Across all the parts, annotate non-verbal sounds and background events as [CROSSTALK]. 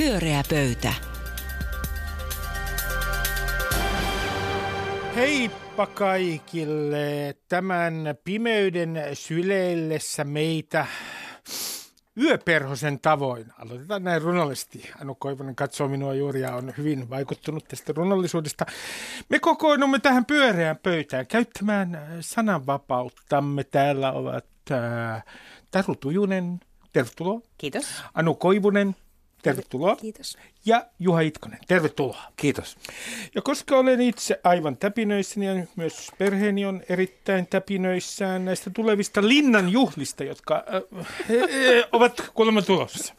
Pyöreä pöytä. Heippa kaikille tämän pimeyden syleillessä meitä yöperhosen tavoin. Aloitetaan näin runollisesti. Anu Koivonen katsoo minua juuri ja on hyvin vaikuttunut tästä runollisuudesta. Me kokoonnumme tähän pyöreään pöytään käyttämään sananvapauttamme. Täällä ovat äh, Taru Tujunen, tervetuloa. Kiitos. Anu Koivunen, tervetuloa. Kiitos. Ja Juha Itkonen, tervetuloa. Kiitos. Ja koska olen itse aivan täpinöissäni ja myös perheeni on erittäin täpinöissään näistä tulevista linnan juhlista, jotka äh, äh, ovat kuulemma tulossa.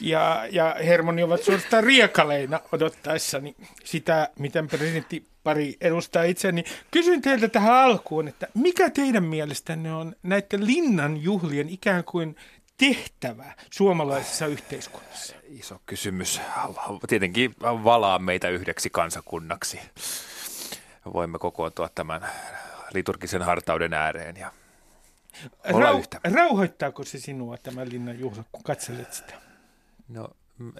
Ja, ja hermoni ovat suorastaan riekaleina odottaessani sitä, miten presidentti pari edustaa itseäni. Kysyn teiltä tähän alkuun, että mikä teidän mielestänne on näiden linnan juhlien ikään kuin tehtävä suomalaisessa yhteiskunnassa? Iso kysymys. Tietenkin valaa meitä yhdeksi kansakunnaksi. Voimme kokoontua tämän liturgisen hartauden ääreen ja olla Rau- yhtä. rauhoittaako se sinua tämä linnan juhla, kun katselet sitä? No,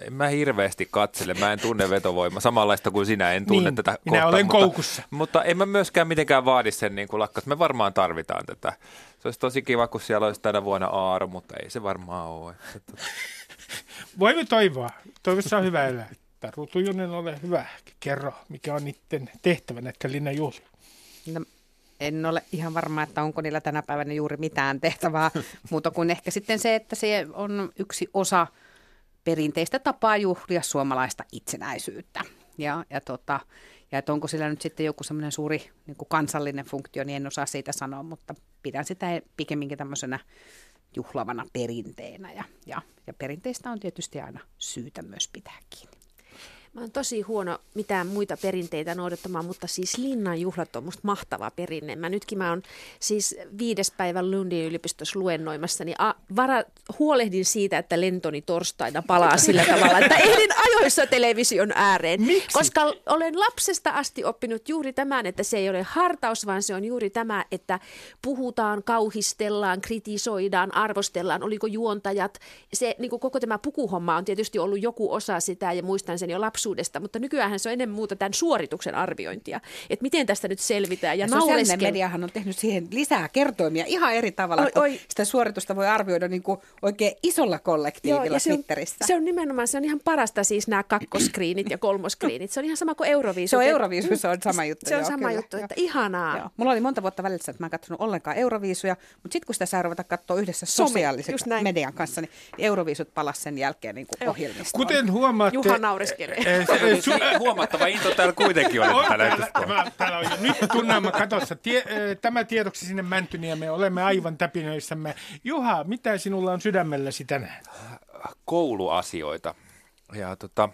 en mä hirveästi katsele, mä en tunne vetovoimaa, samanlaista kuin sinä, en tunne Niin, tätä minä kohtaa, olen mutta, koukussa. Mutta en mä myöskään mitenkään vaadi sen niin kuin lakkas. Me varmaan tarvitaan tätä. Se olisi tosi kiva, kun siellä olisi tänä vuonna Aaro, mutta ei se varmaan ole. Että, tota, [LAUGHS] Voimme toivoa. Toivossa on hyvä elää. Taru Tujunen, ole hyvä. Kerro, mikä on niiden tehtävä näiden linnan juhlilla. No, en ole ihan varma, että onko niillä tänä päivänä juuri mitään tehtävää, [LAUGHS] muuta kuin ehkä sitten se, että se on yksi osa perinteistä tapaa juhlia suomalaista itsenäisyyttä. Ja, ja, tota, ja että onko sillä nyt sitten joku semmoinen suuri niin kuin kansallinen funktio, niin en osaa siitä sanoa, mutta pidän sitä pikemminkin tämmöisenä juhlavana perinteenä. Ja, ja, ja perinteistä on tietysti aina syytä myös pitää kiinni. Mä oon tosi huono mitään muita perinteitä noudattamaan, mutta siis linnan juhlat on musta mahtava perinne. Mä nytkin mä oon siis viides päivän Lundin yliopistossa luennoimassa, niin a, vara, huolehdin siitä, että lentoni torstaina palaa sillä [LAUGHS] tavalla, että ehdin ajoissa television ääreen. Miksi? Koska olen lapsesta asti oppinut juuri tämän, että se ei ole hartaus, vaan se on juuri tämä, että puhutaan, kauhistellaan, kritisoidaan, arvostellaan, oliko juontajat. Se niin koko tämä pukuhomma on tietysti ollut joku osa sitä ja muistan sen jo lapsuudesta, mutta nykyään se on ennen muuta tämän suorituksen arviointia. Että miten tästä nyt selvitään ja, Ja sosiaalinen naureskel... mediahan on tehnyt siihen lisää kertoimia ihan eri tavalla, Oi, oi, sitä suoritusta voi arvioida niin kuin oikein isolla kollektiivilla ja se on, Twitterissä. se on nimenomaan, se on ihan parasta siis nämä kakkoskriinit ja kolmoskriinit. Se on ihan sama kuin Euroviisut. Se on Et- Euroviisuissa on sama juttu, Se on joo, sama kyllä, juttu, joo. että ihanaa. Joo. Mulla oli monta vuotta välissä, että mä en katsonut ollenkaan Euroviisuja, mutta sitten kun sitä saa ruveta katsoa yhdessä sosiaalisen median kanssa, niin Euroviisut palas sen jälkeen niin kuin Joo. ohjelmista. Kuten huomaatte... Juha naureskelee. [LAUGHS] se- eh, su- huomattava into täällä kuitenkin oli on tällä täällä, tämä, täällä on jo nyt tunnelma katossa. Tie, tämä tiedoksi sinne Mäntyniemeen. Olemme aivan täpinöissämme. Juha, mitä sinulla on sydämelläsi tänään? kouluasioita. Ja tota,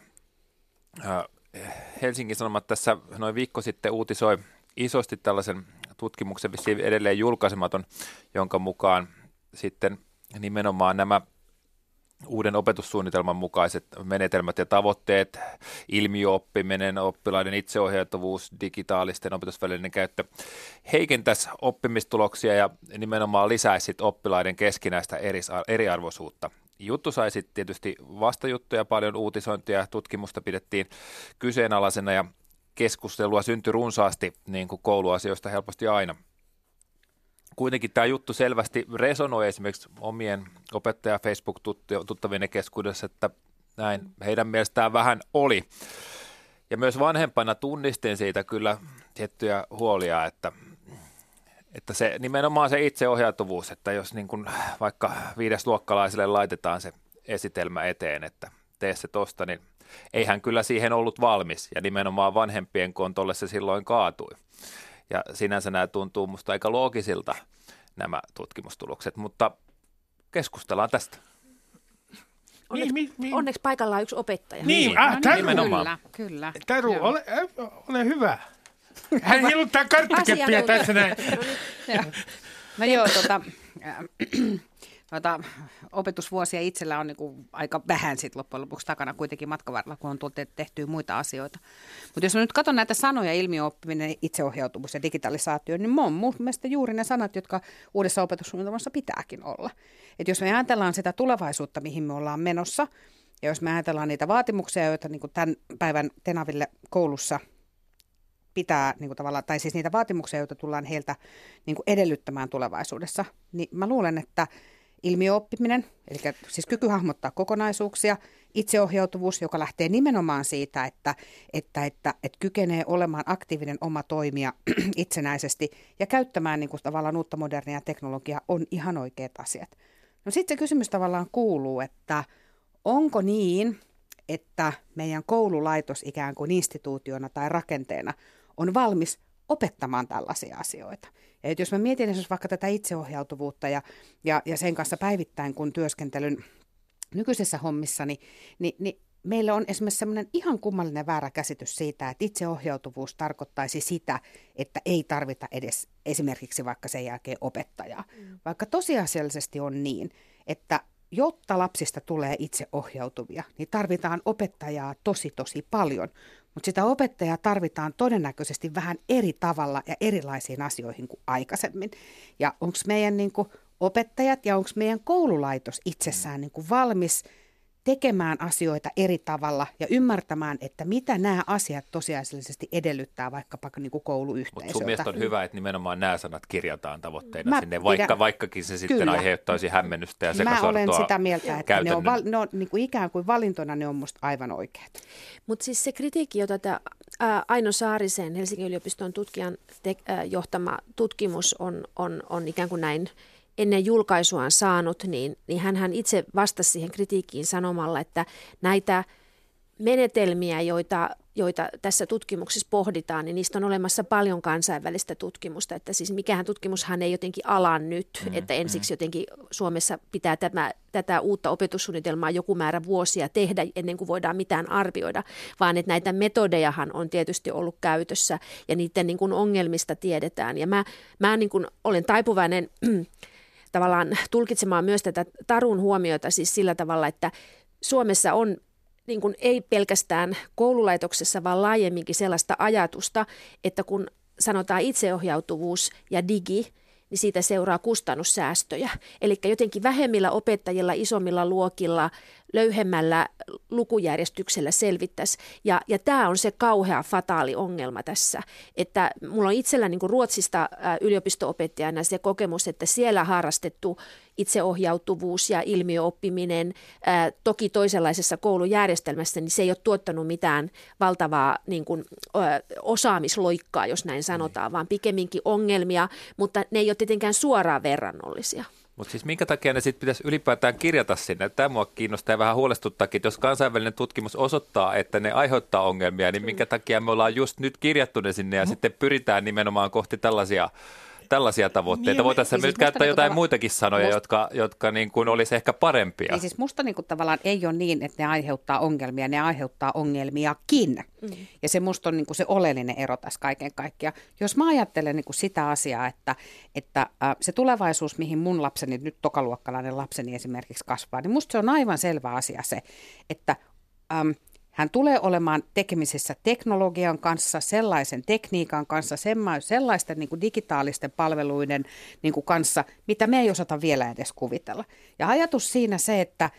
Helsingin Sanomat tässä noin viikko sitten uutisoi isosti tällaisen tutkimuksen, vissiin edelleen julkaisematon, jonka mukaan sitten nimenomaan nämä uuden opetussuunnitelman mukaiset menetelmät ja tavoitteet, ilmiöoppiminen, oppilaiden itseohjautuvuus, digitaalisten opetusvälineiden käyttö heikentäisi oppimistuloksia ja nimenomaan lisäisi oppilaiden keskinäistä eriarvoisuutta. Juttu sai sitten tietysti vastajuttuja, paljon uutisointia ja tutkimusta pidettiin kyseenalaisena ja keskustelua syntyi runsaasti niin kuin kouluasioista helposti aina kuitenkin tämä juttu selvästi resonoi esimerkiksi omien opettaja Facebook-tuttavien keskuudessa, että näin heidän mielestään vähän oli. Ja myös vanhempana tunnistin siitä kyllä tiettyjä huolia, että, että se nimenomaan se itseohjautuvuus, että jos niin kuin vaikka viidesluokkalaiselle laitetaan se esitelmä eteen, että tee se tosta, niin ei hän kyllä siihen ollut valmis ja nimenomaan vanhempien kontolle se silloin kaatui. Ja sinänsä nämä tuntuu musta aika loogisilta nämä tutkimustulokset, mutta keskustellaan tästä. Onneksi, Niin, mi- mi- onneksi paikalla on yksi opettaja. Niin, ah, Taru, nimenomaan. Kyllä, kyllä. Taru Joo. ole, ole hyvä. Hän heiluttaa karttakeppiä tässä näin. Joo. No joo, tota, tota, [CLEARS THROAT] opetusvuosia itsellä on niinku aika vähän sit loppujen lopuksi takana kuitenkin matkan varrella, kun on tehtyä muita asioita. Mutta jos mä nyt katson näitä sanoja, ilmiöoppiminen, itseohjautuvuus ja digitalisaatio, niin mun mielestä juuri ne sanat, jotka uudessa opetussuunnitelmassa pitääkin olla. Et jos me ajatellaan sitä tulevaisuutta, mihin me ollaan menossa, Ja jos me ajatellaan niitä vaatimuksia, joita niin tämän päivän Tenaville koulussa pitää, niin kuin tavallaan, tai siis niitä vaatimuksia, joita tullaan heiltä niin kuin edellyttämään tulevaisuudessa, niin mä luulen, että ilmiöoppiminen, eli siis kyky hahmottaa kokonaisuuksia, itseohjautuvuus, joka lähtee nimenomaan siitä, että, että, että, että kykenee olemaan aktiivinen oma toimija [CLEARS THROAT] itsenäisesti ja käyttämään niin kuin tavallaan uutta modernia teknologiaa, on ihan oikeat asiat. No sitten se kysymys tavallaan kuuluu, että onko niin, että meidän koululaitos ikään kuin instituutiona tai rakenteena on valmis opettamaan tällaisia asioita. Ja että jos mä mietin esimerkiksi vaikka tätä itseohjautuvuutta ja, ja, ja sen kanssa päivittäin, kun työskentelyn nykyisessä hommissa, niin, niin, niin meillä on esimerkiksi semmoinen ihan kummallinen väärä käsitys siitä, että itseohjautuvuus tarkoittaisi sitä, että ei tarvita edes esimerkiksi vaikka sen jälkeen opettajaa. Mm. Vaikka tosiasiallisesti on niin, että jotta lapsista tulee itseohjautuvia, niin tarvitaan opettajaa tosi tosi paljon. Mutta sitä opettajaa tarvitaan todennäköisesti vähän eri tavalla ja erilaisiin asioihin kuin aikaisemmin. Ja onko meidän niin kuin, opettajat ja onko meidän koululaitos itsessään niin kuin, valmis – tekemään asioita eri tavalla ja ymmärtämään, että mitä nämä asiat tosiasiallisesti edellyttää vaikkapa niin kuin kouluyhteisöltä. Mutta sun mielestä on hyvä, että nimenomaan nämä sanat kirjataan tavoitteina Mä sinne, vaikka, pidän, vaikkakin se sitten kyllä. aiheuttaisi hämmennystä ja Mä olen sitä mieltä, että ne on, val, ne on niin kuin ikään kuin valintona ne on musta aivan oikeat. Mutta siis se kritiikki, jota tämä Aino Saarisen Helsingin yliopiston tutkijan te, ää, johtama tutkimus on, on, on ikään kuin näin ennen julkaisuaan saanut, niin, niin hän itse vastasi siihen kritiikkiin sanomalla, että näitä menetelmiä, joita, joita tässä tutkimuksessa pohditaan, niin niistä on olemassa paljon kansainvälistä tutkimusta. Että siis mikähän tutkimushan ei jotenkin ala nyt, mm, että ensiksi mm. jotenkin Suomessa pitää tämä, tätä uutta opetussuunnitelmaa joku määrä vuosia tehdä ennen kuin voidaan mitään arvioida, vaan että näitä metodejahan on tietysti ollut käytössä ja niiden niin kuin ongelmista tiedetään. Ja mä, mä niin kuin olen taipuvainen tavallaan tulkitsemaan myös tätä Tarun huomiota siis sillä tavalla, että Suomessa on niin kuin ei pelkästään koululaitoksessa, vaan laajemminkin sellaista ajatusta, että kun sanotaan itseohjautuvuus ja digi, niin siitä seuraa kustannussäästöjä. Eli jotenkin vähemmillä opettajilla, isommilla luokilla, löyhemmällä lukujärjestyksellä selvittäisi. Ja, ja tämä on se kauhea fataali ongelma tässä, että mulla on itsellä niin kuin Ruotsista yliopisto-opettajana se kokemus, että siellä harrastettu itseohjautuvuus ja ilmiöoppiminen, ää, toki toisenlaisessa koulujärjestelmässä, niin se ei ole tuottanut mitään valtavaa niin kuin, ää, osaamisloikkaa, jos näin sanotaan, vaan pikemminkin ongelmia, mutta ne ei ole tietenkään suoraan verrannollisia. Mutta siis minkä takia ne sitten pitäisi ylipäätään kirjata sinne? Tämä mua kiinnostaa ja vähän huolestuttaakin, että jos kansainvälinen tutkimus osoittaa, että ne aiheuttaa ongelmia, niin minkä takia me ollaan just nyt kirjattu ne sinne ja no. sitten pyritään nimenomaan kohti tällaisia tällaisia tavoitteita. Niin, Voitaisiin siis myös käyttää niin jotain tavalla, muitakin sanoja, musta, jotka, jotka niin kuin olisi ehkä parempia. Niin siis musta niin kuin tavallaan ei ole niin, että ne aiheuttaa ongelmia, ne aiheuttaa ongelmiakin. Mm. Ja se musta on niin kuin se oleellinen ero tässä kaiken kaikkiaan. Jos mä ajattelen niin kuin sitä asiaa, että, että äh, se tulevaisuus, mihin mun lapseni, nyt tokaluokkalainen lapseni esimerkiksi kasvaa, niin musta se on aivan selvä asia se, että ähm, – hän tulee olemaan tekemisissä teknologian kanssa, sellaisen tekniikan kanssa, sellaisten niin kuin digitaalisten palveluiden niin kuin kanssa, mitä me ei osata vielä edes kuvitella. Ja ajatus siinä se, että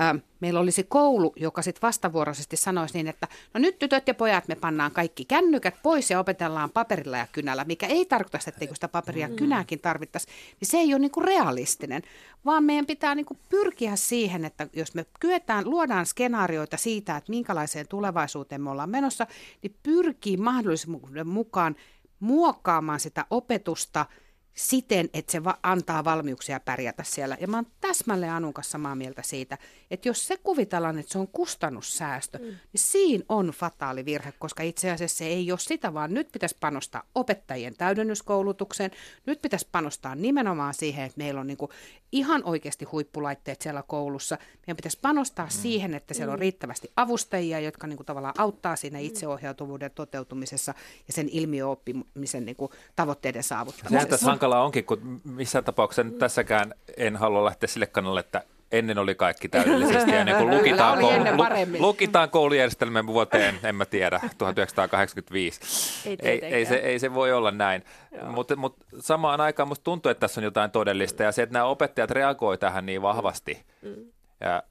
ä, meillä olisi koulu, joka sitten vastavuoroisesti sanoisi niin, että no nyt tytöt ja pojat me pannaan kaikki kännykät pois ja opetellaan paperilla ja kynällä, mikä ei tarkoita, että sitä paperia ja mm. kynääkin tarvittaisiin, niin se ei ole niin kuin realistinen, vaan meidän pitää niin kuin pyrkiä siihen, että jos me kyetään, luodaan skenaarioita siitä, että minkälaiseen tulevaisuuteen me ollaan menossa, niin pyrkii mahdollisuuden mukaan muokkaamaan sitä opetusta – siten, että se va- antaa valmiuksia pärjätä siellä. Ja mä oon täsmälleen Anun kanssa samaa mieltä siitä, että jos se kuvitellaan, että se on kustannussäästö, mm. niin siinä on fataali virhe, koska itse asiassa se ei ole sitä, vaan nyt pitäisi panostaa opettajien täydennyskoulutukseen, nyt pitäisi panostaa nimenomaan siihen, että meillä on niinku ihan oikeasti huippulaitteet siellä koulussa. Meidän pitäisi panostaa mm. siihen, että siellä on mm. riittävästi avustajia, jotka niinku tavallaan auttaa siinä mm. itseohjautuvuuden toteutumisessa ja sen ilmiöoppimisen niinku tavoitteiden saavuttamisessa hankala onkin, kun missään tapauksessa tässäkään en halua lähteä sille kannalle, että ennen oli kaikki täydellisesti. Ja niin kun lukitaan, koulu, lukitaan koulujärjestelmän vuoteen, en mä tiedä, [LAUGHS] 1985. Ei, ei, ei, se, ei se voi olla näin. Mutta mut samaan aikaan musta tuntuu, että tässä on jotain todellista. Ja se, että nämä opettajat reagoivat tähän niin vahvasti. Mm. Ja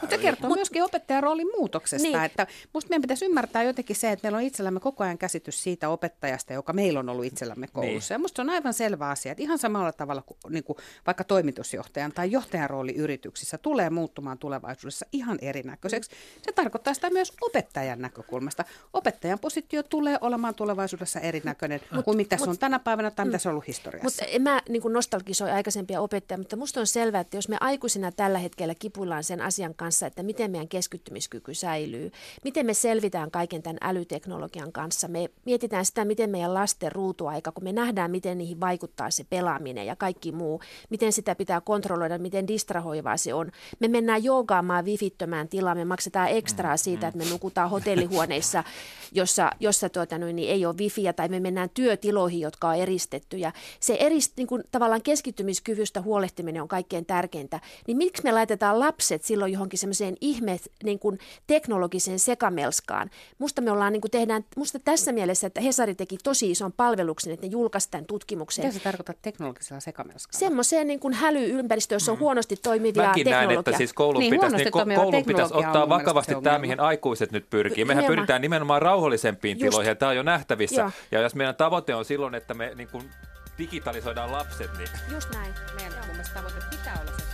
Mutta se kertoo Mut, myöskin opettajan roolin muutoksesta. Niin. Että musta meidän pitäisi ymmärtää jotenkin se, että meillä on itsellämme koko ajan käsitys siitä opettajasta, joka meillä on ollut itsellämme niin. koulussa. Niin. Ja musta se on aivan selvä asia, että ihan samalla tavalla kuin, niin kuin vaikka toimitusjohtajan tai johtajan rooli yrityksissä tulee muuttumaan tulevaisuudessa ihan erinäköiseksi. Se tarkoittaa sitä myös opettajan näkökulmasta. Opettajan positio tulee olemaan tulevaisuudessa erinäköinen mut, kuin mitä mut, se on tänä päivänä tai mitä se on ollut historiassa. Mutta en mä niin nostalgisoi aikaisempia opettajia, mutta musta on selvää, että jos me aikuisina tällä hetkellä kipuillaan sen asian kanssa, että miten meidän keskittymiskyky säilyy, miten me selvitään kaiken tämän älyteknologian kanssa, me mietitään sitä, miten meidän lasten ruutuaika, kun me nähdään, miten niihin vaikuttaa se pelaaminen ja kaikki muu, miten sitä pitää kontrolloida, miten distrahoivaa se on. Me mennään joogaamaan vifittömään tilaan, me maksetaan ekstraa mm, siitä, mm. että me nukutaan hotellihuoneissa, jossa, jossa tuota, niin ei ole wifiä, tai me mennään työtiloihin, jotka on eristetty. Ja se erist, niin kuin, tavallaan keskittymiskyvystä huolehtiminen on kaikkein tärkeintä. Niin miksi me laitetaan lapset silloin johonkin semmoiseen ihme niin kuin teknologiseen sekamelskaan? Musta me ollaan, niin kuin tehdään, musta tässä mielessä, että Hesari teki tosi ison palveluksen, että ne julkaisi tämän tutkimuksen. Mitä se tarkoittaa teknologisella sekamelskaan? Semmoiseen niin kuin hälyympäristöön, jossa on mm. huonosti toimivia Mäkin näen, että siis koulun niin, pitäisi, niin, koulun pitäisi ottaa vakavasti tämä, mihin aikuiset nyt pyrkii. Mehän nimenomaan. pyritään nimenomaan rauhallisempiin Just. tiloihin, ja tämä on jo nähtävissä. Joo. Ja jos meidän tavoite on silloin, että me niin kuin digitalisoidaan lapset, niin... Just näin. Meidän mun mielestä tavoite pitää olla se.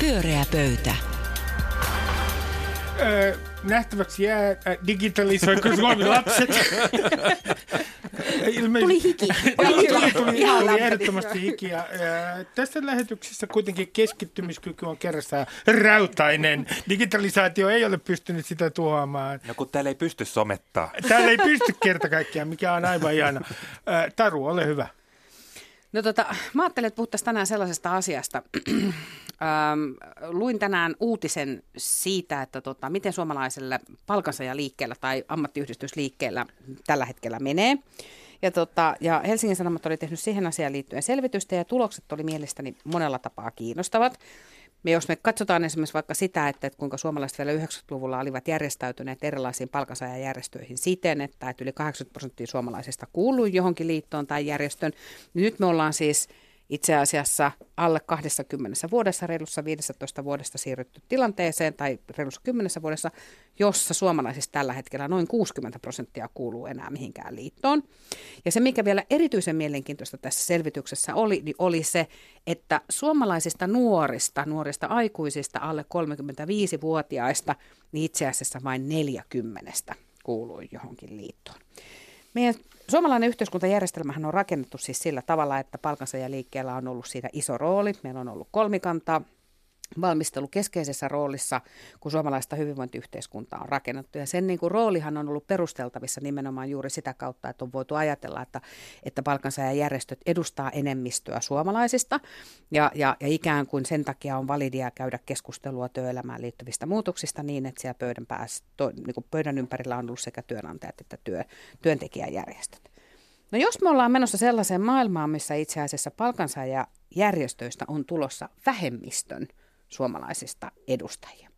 Pyöreä pöytä. Öö, nähtäväksi jää, äh, digitalisoiko Suomi lapset. Ilmeisesti, tuli hiki. tuli, tuli, tuli, tuli ehdottomasti hiki. Ja, ja, tässä lähetyksessä kuitenkin keskittymiskyky on kerrassaan rautainen. Digitalisaatio ei ole pystynyt sitä tuomaan. No kun täällä ei pysty somettaa. Täällä ei pysty kerta kaikkiaan, mikä on aivan ihana. Taru, ole hyvä. No tota, mä ajattelin, että puhuttaisiin tänään sellaisesta asiasta. [CLEARS THROAT] ähm, luin tänään uutisen siitä, että tota, miten suomalaiselle liikkeellä tai ammattiyhdistysliikkeellä tällä hetkellä menee. Ja, tota, ja Helsingin Sanomat oli tehnyt siihen asiaan liittyen selvitystä ja tulokset oli mielestäni monella tapaa kiinnostavat. Me jos me katsotaan esimerkiksi vaikka sitä, että, kuinka suomalaiset vielä 90-luvulla olivat järjestäytyneet erilaisiin palkansaajajärjestöihin siten, että, että yli 80 prosenttia suomalaisista kuului johonkin liittoon tai järjestöön, niin nyt me ollaan siis – itse asiassa alle 20 vuodessa, reilussa 15 vuodesta siirrytty tilanteeseen tai reilussa 10 vuodessa, jossa suomalaisista tällä hetkellä noin 60 prosenttia kuuluu enää mihinkään liittoon. Ja se, mikä vielä erityisen mielenkiintoista tässä selvityksessä oli, niin oli se, että suomalaisista nuorista, nuorista aikuisista alle 35-vuotiaista, niin itse asiassa vain 40 kuului johonkin liittoon. Meidän suomalainen yhteiskuntajärjestelmähän on rakennettu siis sillä tavalla, että palkansaajaliikkeellä on ollut siinä iso rooli. Meillä on ollut kolmikantaa, valmistelu keskeisessä roolissa, kun suomalaista hyvinvointiyhteiskuntaa on rakennettu. Ja sen niin kuin, roolihan on ollut perusteltavissa nimenomaan juuri sitä kautta, että on voitu ajatella, että, että palkansaajajärjestöt edustaa enemmistöä suomalaisista. Ja, ja, ja ikään kuin sen takia on validia käydä keskustelua työelämään liittyvistä muutoksista niin, että siellä pöydän, pääs, to, niin kuin pöydän ympärillä on ollut sekä työnantajat että työ, työntekijäjärjestöt. No jos me ollaan menossa sellaiseen maailmaan, missä itse asiassa palkansaajajärjestöistä on tulossa vähemmistön – suomalaisista edustajia.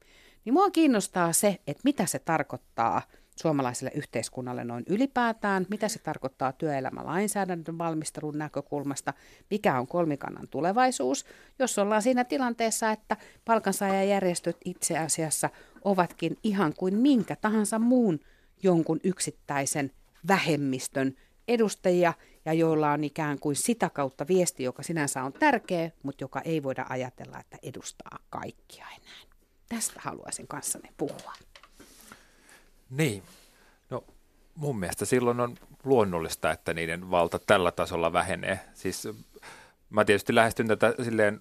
Niin mua kiinnostaa se, että mitä se tarkoittaa suomalaiselle yhteiskunnalle noin ylipäätään, mitä se tarkoittaa työelämälainsäädännön valmistelun näkökulmasta, mikä on kolmikannan tulevaisuus, jos ollaan siinä tilanteessa, että palkansaajajärjestöt itse asiassa ovatkin ihan kuin minkä tahansa muun jonkun yksittäisen vähemmistön edustajia ja joilla on ikään kuin sitä kautta viesti, joka sinänsä on tärkeä, mutta joka ei voida ajatella, että edustaa kaikkia enää. Tästä haluaisin kanssanne puhua. Niin. No mun mielestä silloin on luonnollista, että niiden valta tällä tasolla vähenee. Siis mä tietysti lähestyn tätä silleen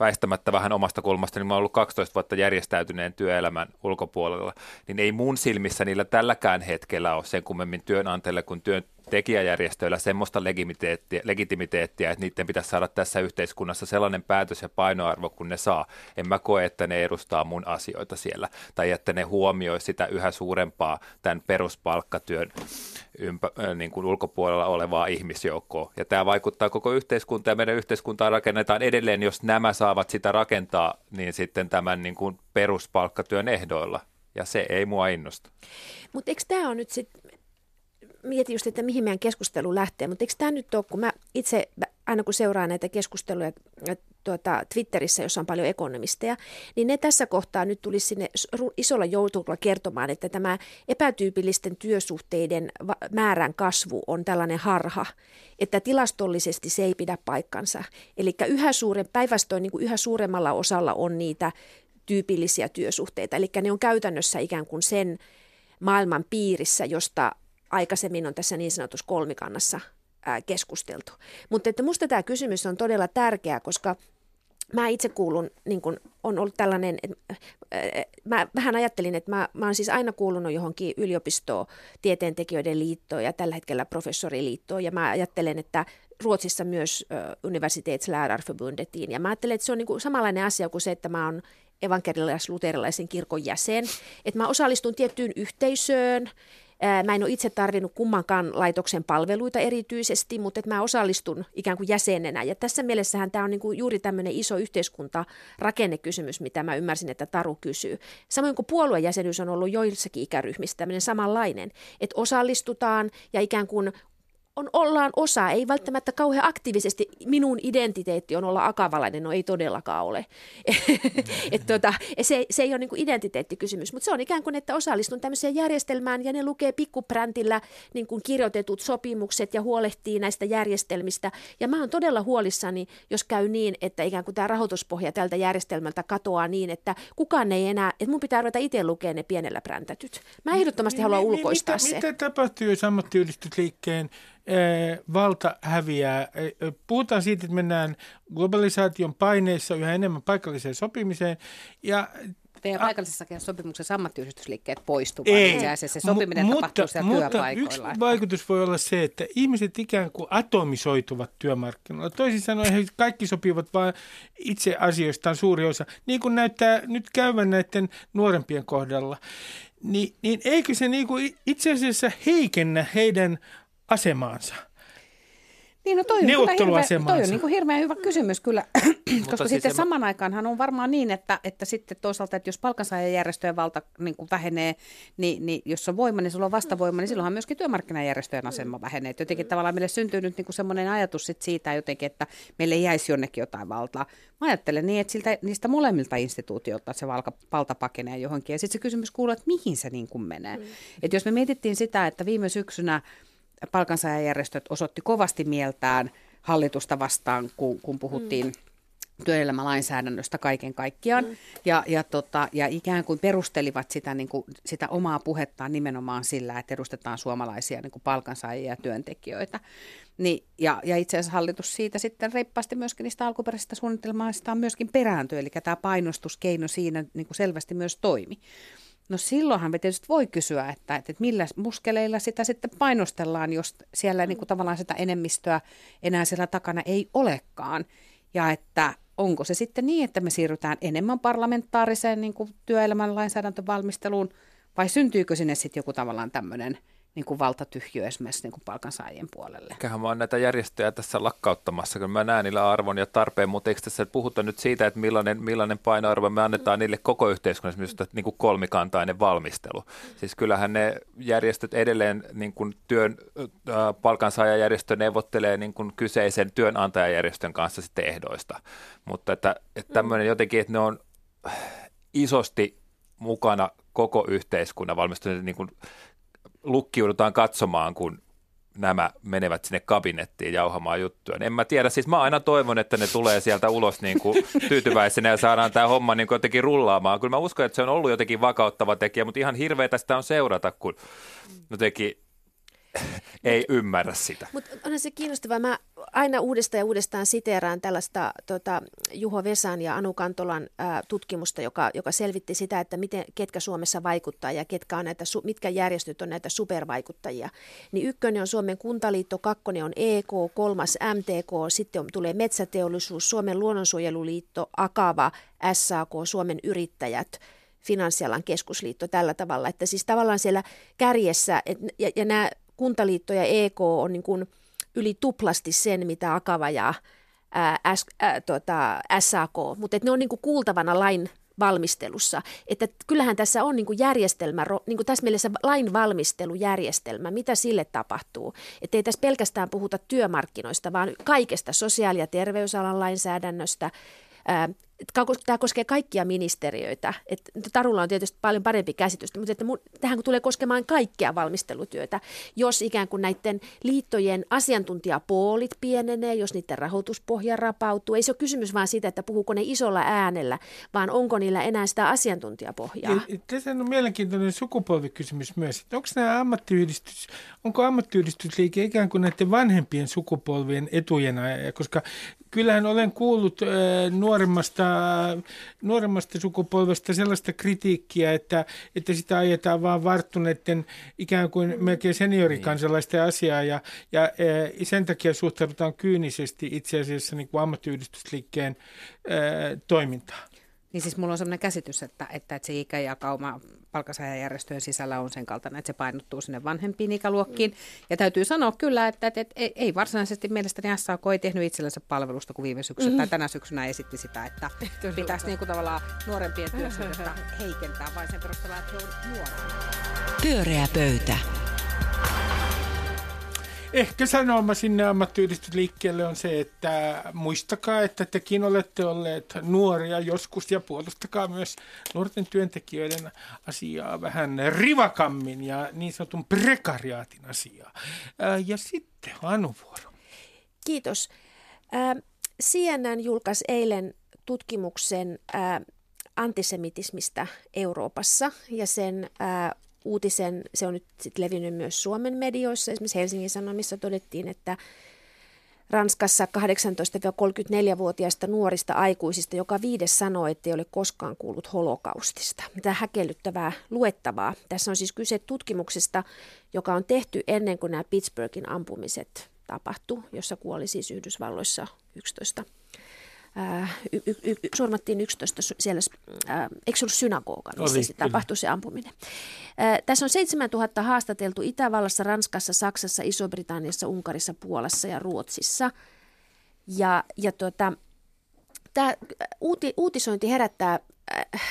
väistämättä vähän omasta kulmasta, niin mä oon ollut 12 vuotta järjestäytyneen työelämän ulkopuolella, niin ei mun silmissä niillä tälläkään hetkellä ole sen kummemmin työnantajille kuin työn, tekijäjärjestöillä semmoista legitimiteettiä, legitimiteettiä, että niiden pitäisi saada tässä yhteiskunnassa sellainen päätös ja painoarvo, kun ne saa. En mä koe, että ne edustaa mun asioita siellä, tai että ne huomioi sitä yhä suurempaa tämän peruspalkkatyön ympä, niin kuin ulkopuolella olevaa ihmisjoukkoa. Ja tämä vaikuttaa koko yhteiskuntaan, ja meidän yhteiskuntaa rakennetaan edelleen, jos nämä saavat sitä rakentaa, niin sitten tämän niin kuin peruspalkkatyön ehdoilla. Ja se ei mua innosta. Mutta eikö tämä on nyt sitten mietin just, että mihin meidän keskustelu lähtee, mutta eikö tämä nyt ole, kun mä itse aina kun seuraa näitä keskusteluja tuota, Twitterissä, jossa on paljon ekonomisteja, niin ne tässä kohtaa nyt tulisi sinne isolla joutulla kertomaan, että tämä epätyypillisten työsuhteiden määrän kasvu on tällainen harha, että tilastollisesti se ei pidä paikkansa. Eli yhä suuren, päinvastoin niin yhä suuremmalla osalla on niitä tyypillisiä työsuhteita, eli ne on käytännössä ikään kuin sen maailman piirissä, josta aikaisemmin on tässä niin sanotussa kolmikannassa keskusteltu. Mutta että musta tämä kysymys on todella tärkeä, koska mä itse kuulun, niin kun on ollut tällainen, että mä vähän ajattelin, että mä, mä oon siis aina kuulunut johonkin yliopistoon, tieteentekijöiden liittoon ja tällä hetkellä professoriliittoon. Ja mä ajattelen, että Ruotsissa myös Universitetslärarförbundetiin ja mä ajattelen, että se on niin kuin samanlainen asia kuin se, että mä oon evankelilais-luterilaisen kirkon jäsen, että mä osallistun tiettyyn yhteisöön, Mä en ole itse tarvinnut kummankaan laitoksen palveluita erityisesti, mutta että mä osallistun ikään kuin jäsenenä. Ja tässä mielessähän tämä on niin kuin juuri tämmöinen iso yhteiskuntarakennekysymys, mitä mä ymmärsin, että Taru kysyy. Samoin kuin puoluejäsenyys on ollut joissakin ikäryhmissä tämmöinen samanlainen, että osallistutaan ja ikään kuin on, ollaan osa, ei välttämättä kauhean aktiivisesti. Minun identiteetti on olla akavalainen, no ei todellakaan ole. [LAUGHS] Et tota, se, se ei ole niin identiteettikysymys, mutta se on ikään kuin, että osallistun tämmöiseen järjestelmään ja ne lukee pikkupräntillä niin kuin kirjoitetut sopimukset ja huolehtii näistä järjestelmistä. Ja mä oon todella huolissani, jos käy niin, että ikään kuin tämä rahoituspohja tältä järjestelmältä katoaa niin, että kukaan ei enää, että mun pitää ruveta itse lukea ne pienellä präntätyt. Mä ehdottomasti haluan ulkoistaa mitä, se. Mitä tapahtuu, jos ammattiyhdistysliikkeen valta häviää. Puhutaan siitä, että mennään globalisaation paineissa yhä enemmän paikalliseen sopimiseen ja Teidän paikallisessa sopimuksessa ammattiyhdistysliikkeet poistuvat. Ei, itse asiassa se sopiminen mutta, tapahtuu siellä mutta työpaikoilla. yksi vaikutus voi olla se, että ihmiset ikään kuin atomisoituvat työmarkkinoilla. Toisin sanoen he kaikki sopivat vain itse asioistaan suuri osa, niin kuin näyttää nyt käyvän näiden nuorempien kohdalla. Ni, niin eikö se niin kuin itse asiassa heikennä heidän asemaansa. Niin, no toi on, hirveä, toi on niin kuin hirveän hyvä kysymys kyllä, [CLEARS THROAT] koska siis sitten saman aikaanhan on varmaan niin, että, että sitten toisaalta, että jos palkansaajajärjestöjen valta niin kuin vähenee, niin, niin jos on voima, niin sulla on vastavoima, niin silloinhan myöskin työmarkkinajärjestöjen asema vähenee. Et jotenkin tavallaan meille syntyy nyt niin kuin semmoinen ajatus sit siitä jotenkin, että meille jäisi jonnekin jotain valtaa. Mä ajattelen niin, että siltä, niistä molemmilta instituutioilta se valka, valta pakenee johonkin. Ja sitten se kysymys kuuluu, että mihin se niin kuin menee. Mm. Et jos me mietittiin sitä, että viime syksynä palkansaajajärjestöt osoitti kovasti mieltään hallitusta vastaan, kun, kun puhuttiin mm työelämälainsäädännöstä kaiken kaikkiaan mm. ja, ja, tota, ja ikään kuin perustelivat sitä, niin kuin, sitä omaa puhettaan nimenomaan sillä, että edustetaan suomalaisia niin kuin palkansaajia ja työntekijöitä. Ni, ja, ja itse asiassa hallitus siitä sitten reippaasti myöskin niistä alkuperäisistä suunnitelmaistaan myöskin perääntyi, eli tämä painostuskeino siinä niin kuin selvästi myös toimi. No silloinhan me tietysti voi kysyä, että, että millä muskeleilla sitä sitten painostellaan, jos siellä mm. niin kuin tavallaan sitä enemmistöä enää siellä takana ei olekaan. Ja että onko se sitten niin, että me siirrytään enemmän parlamentaariseen niin kuin työelämän lainsäädäntövalmisteluun, vai syntyykö sinne sitten joku tavallaan tämmöinen – niin kuin valtatyhjö esimerkiksi niin kuin palkansaajien puolelle. Eiköhän mä oon näitä järjestöjä tässä lakkauttamassa, kun mä näen niillä arvon ja tarpeen, mutta eikö tässä puhuta nyt siitä, että millainen, millainen painoarvo me annetaan niille koko yhteiskunnassa, myös niin kuin kolmikantainen valmistelu. Siis kyllähän ne järjestöt edelleen niin kuin työn, äh, palkansaajajärjestö neuvottelee niin kuin kyseisen työnantajajärjestön kanssa sitten ehdoista, mutta että, että tämmöinen jotenkin, että ne on isosti mukana koko yhteiskunnan valmistuminen niin kuin lukkiudutaan katsomaan, kun nämä menevät sinne kabinettiin jauhamaan juttuja. En mä tiedä, siis mä aina toivon, että ne tulee sieltä ulos niin kuin tyytyväisenä ja saadaan tämä homma niin kuin jotenkin rullaamaan. Kyllä mä uskon, että se on ollut jotenkin vakauttava tekijä, mutta ihan hirveätä sitä on seurata, kun jotenkin ei ymmärrä sitä. Mutta onhan se kiinnostavaa. Mä aina uudestaan ja uudestaan siteeraan tällaista tota, Juho Vesan ja Anu Kantolan ää, tutkimusta, joka, joka selvitti sitä, että miten, ketkä Suomessa vaikuttaa ja ketkä on näitä, mitkä järjestöt on näitä supervaikuttajia. Niin ykkönen on Suomen kuntaliitto, kakkonen on EK, kolmas MTK, sitten on, tulee Metsäteollisuus, Suomen luonnonsuojeluliitto, Akava, SAK, Suomen yrittäjät – finanssialan keskusliitto tällä tavalla, että siis tavallaan siellä kärjessä, et, ja, ja nämä kuntaliitto ja EK on niin kuin yli tuplasti sen, mitä Akava ja ää, S, ää, tota, SAK, mutta ne on niin kuin kuultavana lain valmistelussa. Että kyllähän tässä on niin kuin järjestelmä, niin kuin tässä mielessä lain valmistelujärjestelmä, mitä sille tapahtuu. Että ei tässä pelkästään puhuta työmarkkinoista, vaan kaikesta sosiaali- ja terveysalan lainsäädännöstä, tämä koskee kaikkia ministeriöitä. Et Tarulla on tietysti paljon parempi käsitys, mutta että tähän tulee koskemaan kaikkea valmistelutyötä. Jos ikään kuin näiden liittojen asiantuntijapoolit pienenee, jos niiden rahoituspohja rapautuu, ei se ole kysymys vaan siitä, että puhuuko ne isolla äänellä, vaan onko niillä enää sitä asiantuntijapohjaa. Tässä on mielenkiintoinen sukupolvikysymys myös. Onko nämä ammattiyhdistys, onko ammattiyhdistysliike ikään kuin näiden vanhempien sukupolvien etujen ajaja, koska kyllähän olen kuullut äh, nuoremmasta, nuoremmasta sukupolvesta sellaista kritiikkiä, että, että sitä ajetaan vaan varttuneiden ikään kuin melkein seniorikansalaisten asiaa ja, ja äh, sen takia suhtaudutaan kyynisesti itse asiassa niin kuin ammattiyhdistysliikkeen äh, toimintaan. Niin siis mulla on sellainen käsitys, että, että, että se ikäjakauma palkansaajajärjestöjen sisällä on sen kaltainen, että se painottuu sinne vanhempiin ikäluokkiin. Ja täytyy sanoa kyllä, että, että, että ei varsinaisesti mielestäni SAK ei tehnyt itsellensä palvelusta, kun viime syksynä mm-hmm. tai tänä syksynä esitti sitä, että pitäisi niin kuin tavallaan nuorempien työsuhdetta [LAUGHS] heikentää vain sen perusteella, että he on nuoria. Pyöreä pöytä. Ehkä sanoma sinne ammattiyhdistysliikkeelle on se, että muistakaa, että tekin olette olleet nuoria joskus ja puolustakaa myös nuorten työntekijöiden asiaa vähän rivakammin ja niin sanotun prekariaatin asiaa. Ja sitten Anu Vuoro. Kiitos. CNN julkaisi eilen tutkimuksen antisemitismistä Euroopassa ja sen uutisen, se on nyt sit levinnyt myös Suomen medioissa. Esimerkiksi Helsingin Sanomissa todettiin, että Ranskassa 18-34-vuotiaista nuorista aikuisista joka viides sanoo, että ei ole koskaan kuullut holokaustista. Mitä häkellyttävää luettavaa. Tässä on siis kyse tutkimuksesta, joka on tehty ennen kuin nämä Pittsburghin ampumiset tapahtui, jossa kuoli siis Yhdysvalloissa 11 y, y, y, surmattiin 11 siellä, äh, eikö ollut synagoga, missä Oli, tapahtui se ampuminen. Äh, tässä on 7000 haastateltu Itävallassa, Ranskassa, Saksassa, Iso-Britanniassa, Unkarissa, Puolassa ja Ruotsissa. Ja, ja tuota, tämä uuti, uutisointi herättää, äh,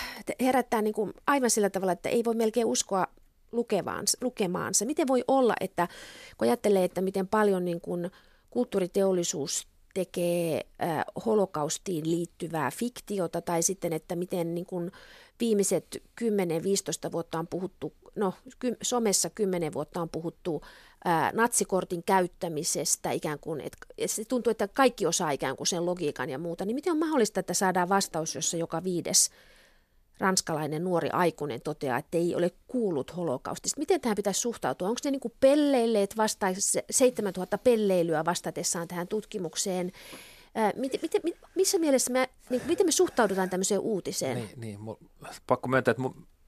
herättää niin kuin aivan sillä tavalla, että ei voi melkein uskoa lukevaansa, lukemaansa. Miten voi olla, että kun ajattelee, että miten paljon niin kuin kulttuuriteollisuus tekee holokaustiin liittyvää fiktiota tai sitten, että miten niin kuin viimeiset 10-15 vuotta on puhuttu, no somessa 10 vuotta on puhuttu natsikortin käyttämisestä ikään kuin, että se tuntuu, että kaikki osaa ikään kuin sen logiikan ja muuta, niin miten on mahdollista, että saadaan vastaus, jossa joka viides ranskalainen nuori aikuinen toteaa, että ei ole kuullut holokaustista. Miten tähän pitäisi suhtautua? Onko ne niin kuin pelleilleet vasta 7000 pelleilyä vastatessaan tähän tutkimukseen? miten, miten, missä mielessä me, niin, miten me suhtaudutaan tämmöiseen uutiseen? Niin, niin pakko myöntää, että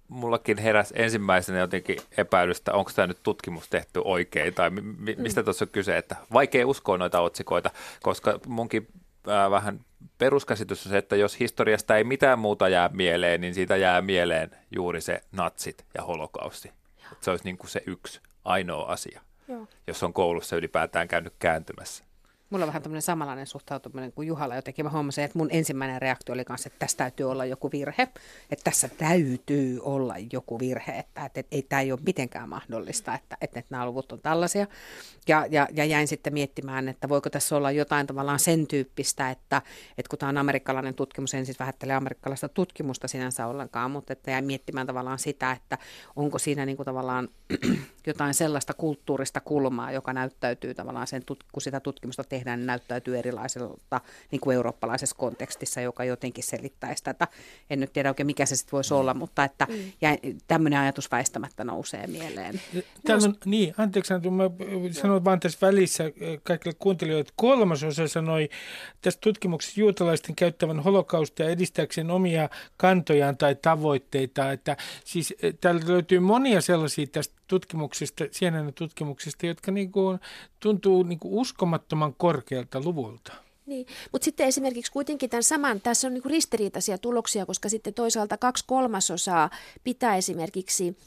mullakin heräsi ensimmäisenä jotenkin epäilystä, onko tämä nyt tutkimus tehty oikein tai mi, mistä mm. tuossa on kyse, että vaikea uskoa noita otsikoita, koska munkin äh, vähän peruskäsitys on se, että jos historiasta ei mitään muuta jää mieleen, niin siitä jää mieleen juuri se natsit ja holokausti. Se olisi niin kuin se yksi ainoa asia, Joo. jos on koulussa ylipäätään käynyt kääntymässä. Mulla on vähän tämmöinen samanlainen suhtautuminen kuin Juhalla jotenkin. Mä huomasin, että mun ensimmäinen reaktio oli kanssa, että tässä täytyy olla joku virhe. Että tässä täytyy olla joku virhe, että, että, ei tämä ei ole mitenkään mahdollista, että, että, että nämä luvut on tällaisia. Ja, ja, ja jäin sitten miettimään, että voiko tässä olla jotain tavallaan sen tyyppistä, että, että kun tämä on amerikkalainen tutkimus, en siis vähättele amerikkalaista tutkimusta sinänsä ollenkaan, mutta että jäin miettimään tavallaan sitä, että onko siinä niin kuin tavallaan [CLEARS THROAT] jotain sellaista kulttuurista kulmaa, joka näyttäytyy tavallaan sen, kun sitä tutkimusta tehdään, niin näyttäytyy erilaiselta niin kuin eurooppalaisessa kontekstissa, joka jotenkin selittäisi tätä. En nyt tiedä oikein, mikä se sitten voisi mm. olla, mutta että mm. tämmöinen ajatus väistämättä nousee mieleen. Täällä on, niin, anteeksi, mä sanon vaan tässä välissä kaikille kuuntelijoille, että kolmasosa sanoi tässä tutkimuksessa juutalaisten käyttävän holokaustia edistääkseen omia kantojaan tai tavoitteita. Että siis täältä löytyy monia sellaisia tästä tutkimuksista, CNN tutkimuksista, jotka niin kuin tuntuu niin kuin uskomattoman korkealta luvulta. Niin, mutta sitten esimerkiksi kuitenkin tämän saman, tässä on niin ristiriitaisia tuloksia, koska sitten toisaalta kaksi kolmasosaa pitää esimerkiksi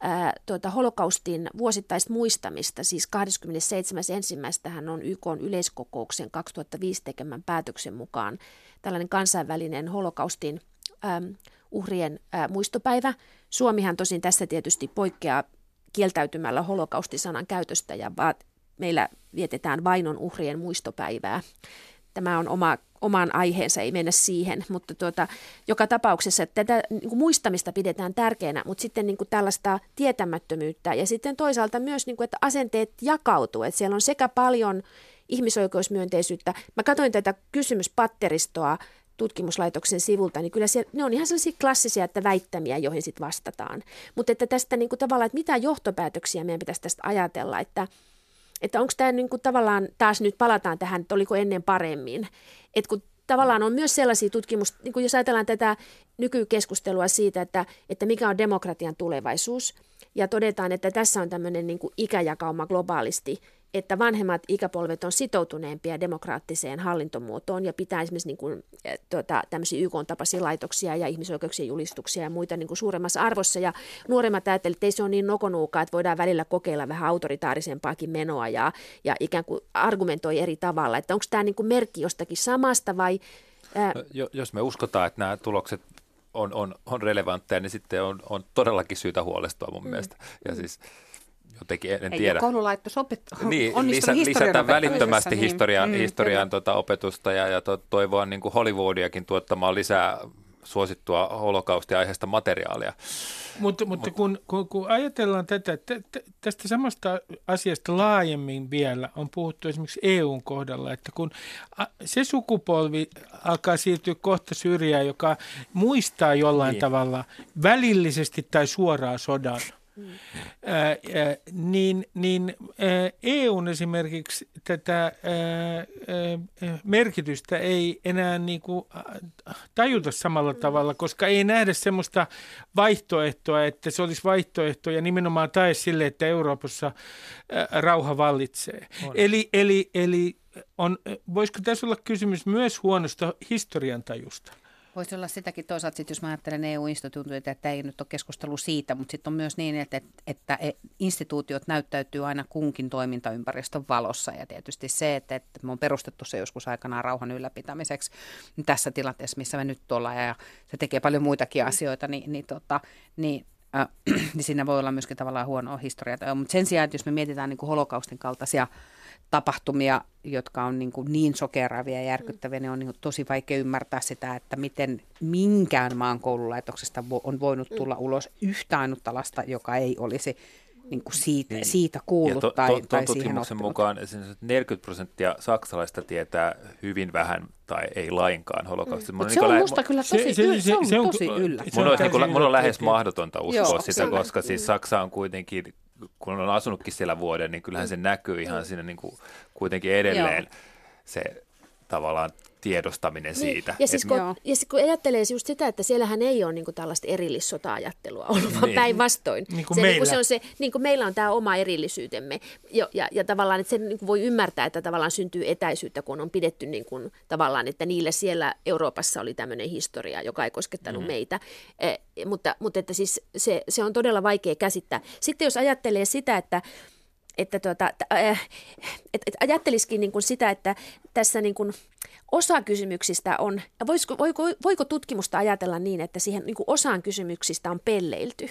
ää, tuota, holokaustin vuosittaista muistamista, siis 27.1. hän on YK yleiskokouksen 2005 tekemän päätöksen mukaan tällainen kansainvälinen holokaustin ää, uhrien ää, muistopäivä. Suomihan tosin tässä tietysti poikkeaa kieltäytymällä holokaustisanan käytöstä ja vaat, meillä vietetään vainon uhrien muistopäivää. Tämä on oma, oman aiheensa, ei mennä siihen, mutta tuota, joka tapauksessa että tätä niin kuin muistamista pidetään tärkeänä, mutta sitten niin kuin tällaista tietämättömyyttä ja sitten toisaalta myös, niin kuin, että asenteet jakautuu, että siellä on sekä paljon ihmisoikeusmyönteisyyttä. Mä katsoin tätä kysymyspatteristoa tutkimuslaitoksen sivulta, niin kyllä siellä, ne on ihan sellaisia klassisia että väittämiä, joihin sitten vastataan. Mutta että tästä niin kuin tavallaan, että mitä johtopäätöksiä meidän pitäisi tästä ajatella, että, että onko tämä niin tavallaan, taas nyt palataan tähän, että oliko ennen paremmin, että kun tavallaan on myös sellaisia tutkimus, niin jos ajatellaan tätä nykykeskustelua siitä, että, että mikä on demokratian tulevaisuus, ja todetaan, että tässä on tämmöinen niin ikäjakauma globaalisti, että vanhemmat ikäpolvet on sitoutuneempia demokraattiseen hallintomuotoon ja pitää esimerkiksi niin kuin, eh, tuota, tämmöisiä YK-tapaisia laitoksia ja ihmisoikeuksien julistuksia ja muita niin kuin suuremmassa arvossa. Ja nuoremmat ajattelivat, että ei se ole niin nokonuukaa, että voidaan välillä kokeilla vähän autoritaarisempaakin menoa ja, ja ikään kuin argumentoi eri tavalla. Että onko tämä niin kuin merkki jostakin samasta vai... Ää... No, jos me uskotaan, että nämä tulokset on, on, on relevantteja, niin sitten on, on todellakin syytä huolestua mun mm. mielestä. Ja mm. siis jotenkin en Ei tiedä. koululaitos opet... [LAUGHS] Niin, lisä, lisätä välittömästi niin. historian, mm, historian tota, opetusta ja, ja to, toivoa niin kuin Hollywoodiakin tuottamaan lisää suosittua holokaustiaiheesta materiaalia. Mutta, mutta kun, kun, kun ajatellaan tätä, tästä samasta asiasta laajemmin vielä on puhuttu esimerkiksi EUn kohdalla, että kun se sukupolvi alkaa siirtyä kohta syrjään, joka muistaa jollain niin. tavalla välillisesti tai suoraan sodan – Ää, niin, niin EUn esimerkiksi tätä ää, ää, merkitystä ei enää niin kuin tajuta samalla tavalla, koska ei nähdä semmoista vaihtoehtoa, että se olisi vaihtoehto ja nimenomaan tae sille, että Euroopassa ää, rauha vallitsee. Eli, eli, eli on, voisiko tässä olla kysymys myös huonosta historiantajusta? Voisi olla sitäkin toisaalta, sit jos mä ajattelen EU-instituutioita, että ei nyt ole keskustelu siitä, mutta sitten on myös niin, että, että e, instituutiot näyttäytyy aina kunkin toimintaympäristön valossa. Ja tietysti se, että, että me on perustettu se joskus aikanaan rauhan ylläpitämiseksi niin tässä tilanteessa, missä me nyt ollaan, ja se tekee paljon muitakin asioita, niin, niin, tota, niin äh, [CLEARS THROAT] niin siinä voi olla myöskin tavallaan huonoa historiaa. Mutta sen sijaan, että jos me mietitään niin kuin holokaustin kaltaisia tapahtumia, jotka on niin, kuin niin sokeraavia ja järkyttäviä, niin on niin tosi vaikea ymmärtää sitä, että miten minkään maan koululaitoksesta on voinut tulla mm. ulos yhtä ainutta lasta, joka ei olisi niin kuin siitä, niin. siitä kuullut to, tai, to, tai tutkimuksen mukaan 40 prosenttia saksalaista tietää hyvin vähän tai ei lainkaan holokaustista. Mm. Se on niin musta kyllä tosi, se, se, se, se on tosi yllättävää. Mun, on, niin mun on lähes mahdotonta uskoa Joo, sitä, koska siis Saksa on kuitenkin kun on asunutkin siellä vuoden, niin kyllähän se näkyy ihan siinä niin kuin kuitenkin edelleen Joo. se tavallaan tiedostaminen niin. siitä. Ja siis, kun, ja siis kun ajattelee just sitä, että siellähän ei ole niin kuin tällaista erillissota-ajattelua ollut, vaan niin. päinvastoin. Niin kuin se, meillä. Niin kuin se on se, niin kuin meillä on tämä oma erillisyytemme. Ja, ja, ja tavallaan, että se niin kuin voi ymmärtää, että tavallaan syntyy etäisyyttä, kun on pidetty niin kuin, tavallaan, että niille siellä Euroopassa oli tämmöinen historia, joka ei koskettanut mm. meitä. Eh, mutta, mutta että siis se, se on todella vaikea käsittää. Sitten jos ajattelee sitä, että että tuota, äh, et, et ajattelisikin niin kuin sitä, että tässä niin kuin osa kysymyksistä on, voisiko, voiko, voiko tutkimusta ajatella niin, että siihen niin kuin osaan kysymyksistä on pelleilty?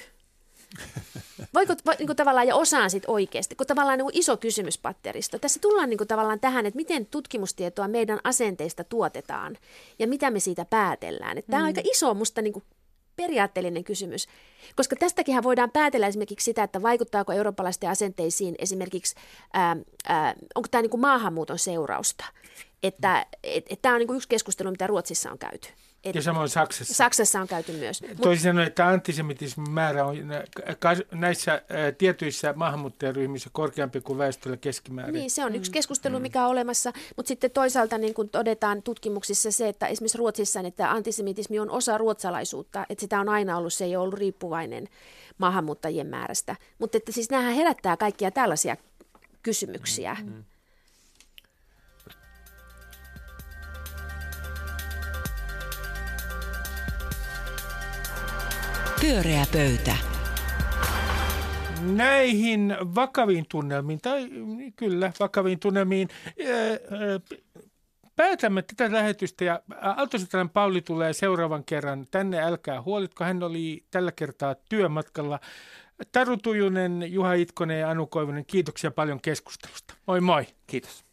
Voiko niin kuin tavallaan ja osaan sitten oikeasti, kun tavallaan niin kuin iso kysymyspatteristo. Tässä tullaan niin kuin tavallaan tähän, että miten tutkimustietoa meidän asenteista tuotetaan ja mitä me siitä päätellään. Että mm. Tämä on aika iso musta niin kuin periaatteellinen kysymys, koska tästäkin voidaan päätellä esimerkiksi sitä, että vaikuttaako eurooppalaisten asenteisiin esimerkiksi, ää, ää, onko tämä niin kuin maahanmuuton seurausta. Että et, et, tämä on niin kuin yksi keskustelu, mitä Ruotsissa on käyty. Et, ja samoin Saksassa. Saksassa on käyty myös. Toisin sanoen, että antisemitismin määrä on näissä tietyissä maahanmuuttajaryhmissä korkeampi kuin väestöllä keskimäärin. Niin, se on yksi mm. keskustelu, mikä on olemassa. Mutta sitten toisaalta niin kun todetaan tutkimuksissa se, että esimerkiksi Ruotsissa, että antisemitismi on osa ruotsalaisuutta. Että sitä on aina ollut, se ei ole ollut riippuvainen maahanmuuttajien määrästä. Mutta että siis nämähän herättää kaikkia tällaisia kysymyksiä. Mm. Pyöreä pöytä. Näihin vakaviin tunnelmiin, tai kyllä vakaviin tunnelmiin, päätämme tätä lähetystä ja Aaltosetälän Pauli tulee seuraavan kerran tänne. Älkää huolitko, hän oli tällä kertaa työmatkalla. Taru Tujunen, Juha Itkonen ja Anu Koivunen, kiitoksia paljon keskustelusta. Moi moi. Kiitos.